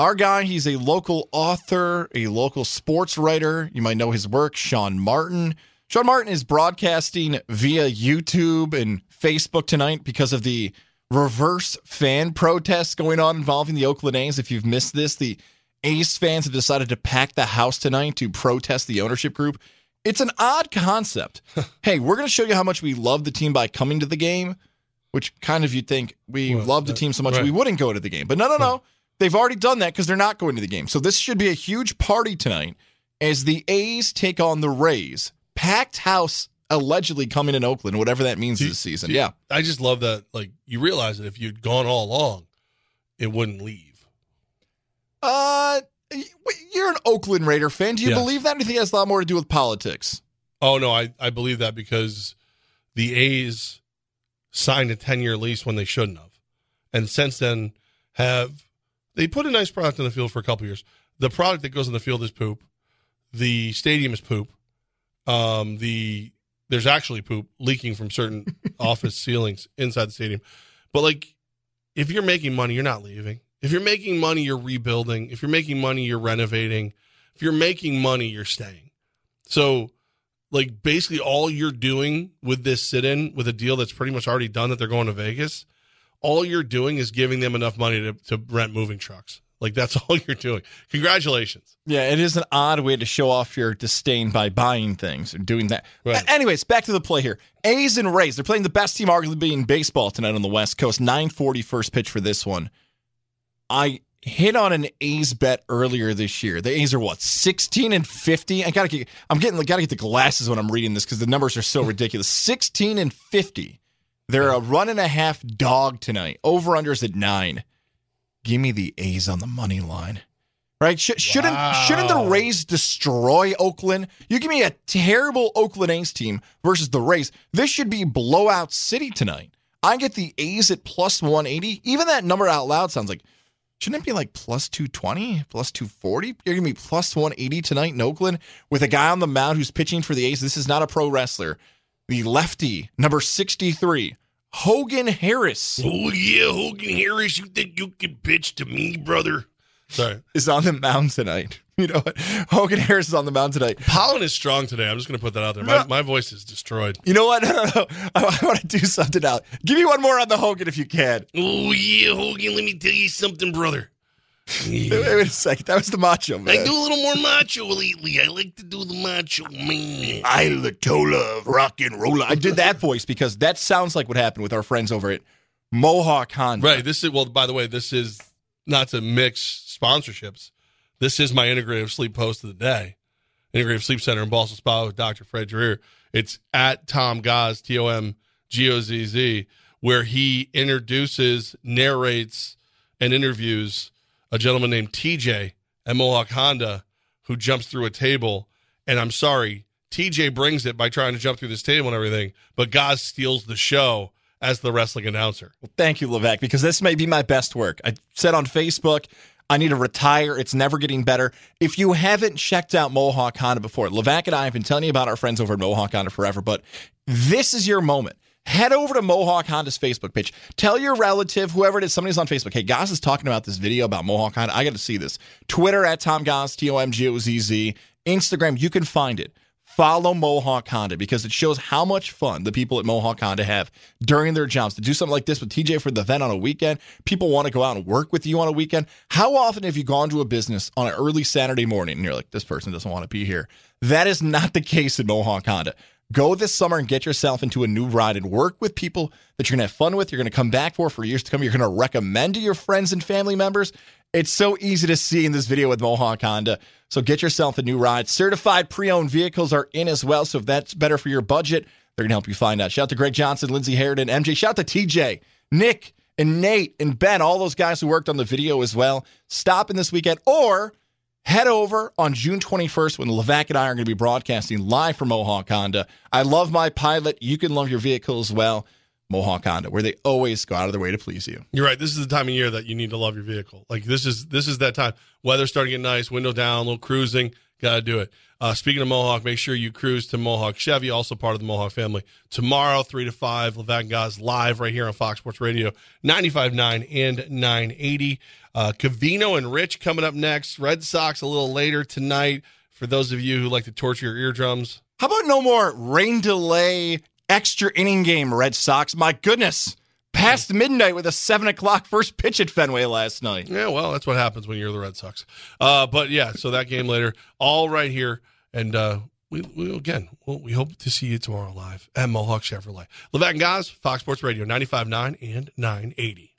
Our guy, he's a local author, a local sports writer. You might know his work, Sean Martin. Sean Martin is broadcasting via YouTube and Facebook tonight because of the reverse fan protests going on involving the Oakland A's. If you've missed this, the A's fans have decided to pack the house tonight to protest the ownership group. It's an odd concept. hey, we're going to show you how much we love the team by coming to the game, which kind of you'd think we Well, love the team so much right. we wouldn't go to the game. But no, no, no. They've already done that because they're not going to the game. So this should be a huge party tonight as the A's take on the Rays. Packed house allegedly coming in Oakland, whatever that means this season. See, Yeah. I just love that. Like, you realize that if you'd gone all along, it wouldn't leave. Uh, you're an Oakland Raider fan. Do you Yes. believe that? Think has a lot more to do with politics? Oh, no, I, I believe that because the A's signed a 10 year lease when they shouldn't have. And since then, have they put a nice product on the field for a couple years. The product that goes on the field is poop. The stadium is poop. Um, the there's actually poop leaking from certain office ceilings inside the stadium. But like, if you're making money, you're not leaving. If you're making money, you're rebuilding. If you're making money, you're renovating. If you're making money, you're staying. So, like, basically, all you're doing with this sit-in, with a deal that's pretty much already done that they're going to Vegas, all you're doing is giving them enough money to, to rent moving trucks. Like that's all you're doing. Congratulations. Yeah, it is an odd way to show off your disdain by buying things or doing that. Right. Anyways, back to the play here. A's and Rays. They're playing the best team arguably in baseball tonight on the West Coast. 940 first pitch for this one. I hit on an A's bet earlier this year. The A's are what, 16 and 50? I gotta get I'm getting gotta get the glasses when I'm reading this because the numbers are so ridiculous. 16 and 50. They're a run and a half dog tonight. Over unders at nine. Give me the A's on the money line. Right? Sh- Shouldn't shouldn't the Rays destroy Oakland? You give me a terrible Oakland A's team versus the Rays. This should be blowout city tonight. I get the A's at plus 180. Even that number out loud sounds like shouldn't it be like plus 220, plus 240? You're going to be plus 180 tonight in Oakland with a guy on the mound who's pitching for the A's. This is not a pro wrestler. The lefty, number 63, Hogan Harris. Oh yeah, Hogan Harris, you think you can pitch to me, brother? Sorry. is on the mound tonight. You know what? Hogan Harris is on the mound tonight. Pollen is strong today. I'm just going to put that out there. My, my voice is destroyed. You know what? No, no, no. I, I want to do something out. Give me one more on the Hogan if you can. Oh yeah, Hogan. Let me tell you something, brother. Wait, wait a second. That was the macho man. I do a little more macho lately. I like to do the macho man. I Ayatollah of rock and roll. I did that voice because that sounds like what happened with our friends over at Mohawk Honda. Right. This is well. By the way, this is not to mix sponsorships. This is my integrative sleep post of the day. Integrative Sleep Center in Ballston Spa with Dr. Fred Dreer. It's at Tom Goz, T O M G O Z Z, where he introduces, narrates, and interviews a gentleman named TJ at Mohawk Honda who jumps through a table. And I'm sorry, TJ brings it by trying to jump through this table and everything, but Goz steals the show as the wrestling announcer. Well, thank you, Levac, because this may be my best work. I said on Facebook, I need to retire. It's never getting better. If you haven't checked out Mohawk Honda before, Levac and I have been telling you about our friends over at Mohawk Honda forever, but this is your moment. Head over to Mohawk Honda's Facebook page. Tell your relative, whoever it is, somebody's on Facebook. Hey, Goss is talking about this video about Mohawk Honda. I got to see this. Twitter at Tom Goss, T O M G O Z Z. Instagram, you can find it. Follow Mohawk Honda because it shows how much fun the people at Mohawk Honda have during their jobs. To do something like this with TJ for the event on a weekend, people want to go out and work with you on a weekend. How often have you gone to a business on an early Saturday morning and you're like, this person doesn't want to be here? That is not the case at Mohawk Honda. Go this summer and get yourself into a new ride and work with people that you're going to have fun with. You're going to come back for for years to come. You're going to recommend to your friends and family members. It's so easy to see in this video with Mohawk Honda. So get yourself a new ride. Certified pre-owned vehicles are in as well. So if that's better for your budget, they're going to help you find out. Shout out to Greg Johnson, Lindsey Harridan, MJ. Shout out to TJ, Nick, and Nate and Ben, all those guys who worked on the video as well. Stop in this weekend or head over on June 21st when Levac and I are going to be broadcasting live from Mohawk Honda. I love my pilot. You can love your vehicle as well. Mohawk Honda, where they always go out of their way to please you. You're right. This is the time of year that you need to love your vehicle. Like this is this is that time. Weather starting to get nice, window down, a little cruising. Got to do it. Uh, speaking of Mohawk, make sure you cruise to Mohawk Chevy, also part of the Mohawk family. Tomorrow, 3 to 5, Levac Guys live right here on Fox Sports Radio, 95.9 and 980. Uh, Cavino and Rich coming up next. Red Sox a little later tonight. For those of you who like to torture your eardrums, How about no more rain delay extra inning game, Red Sox? My goodness. Past midnight with a 7 o'clock first pitch at Fenway last night. Yeah, well, that's what happens when you're the Red Sox. Uh, but yeah, so that game later, all right here, and uh, we, we again, well, we hope to see you tomorrow live at Mohawk Chevrolet. Levac and Guys, Fox Sports Radio, 95.9 and 980.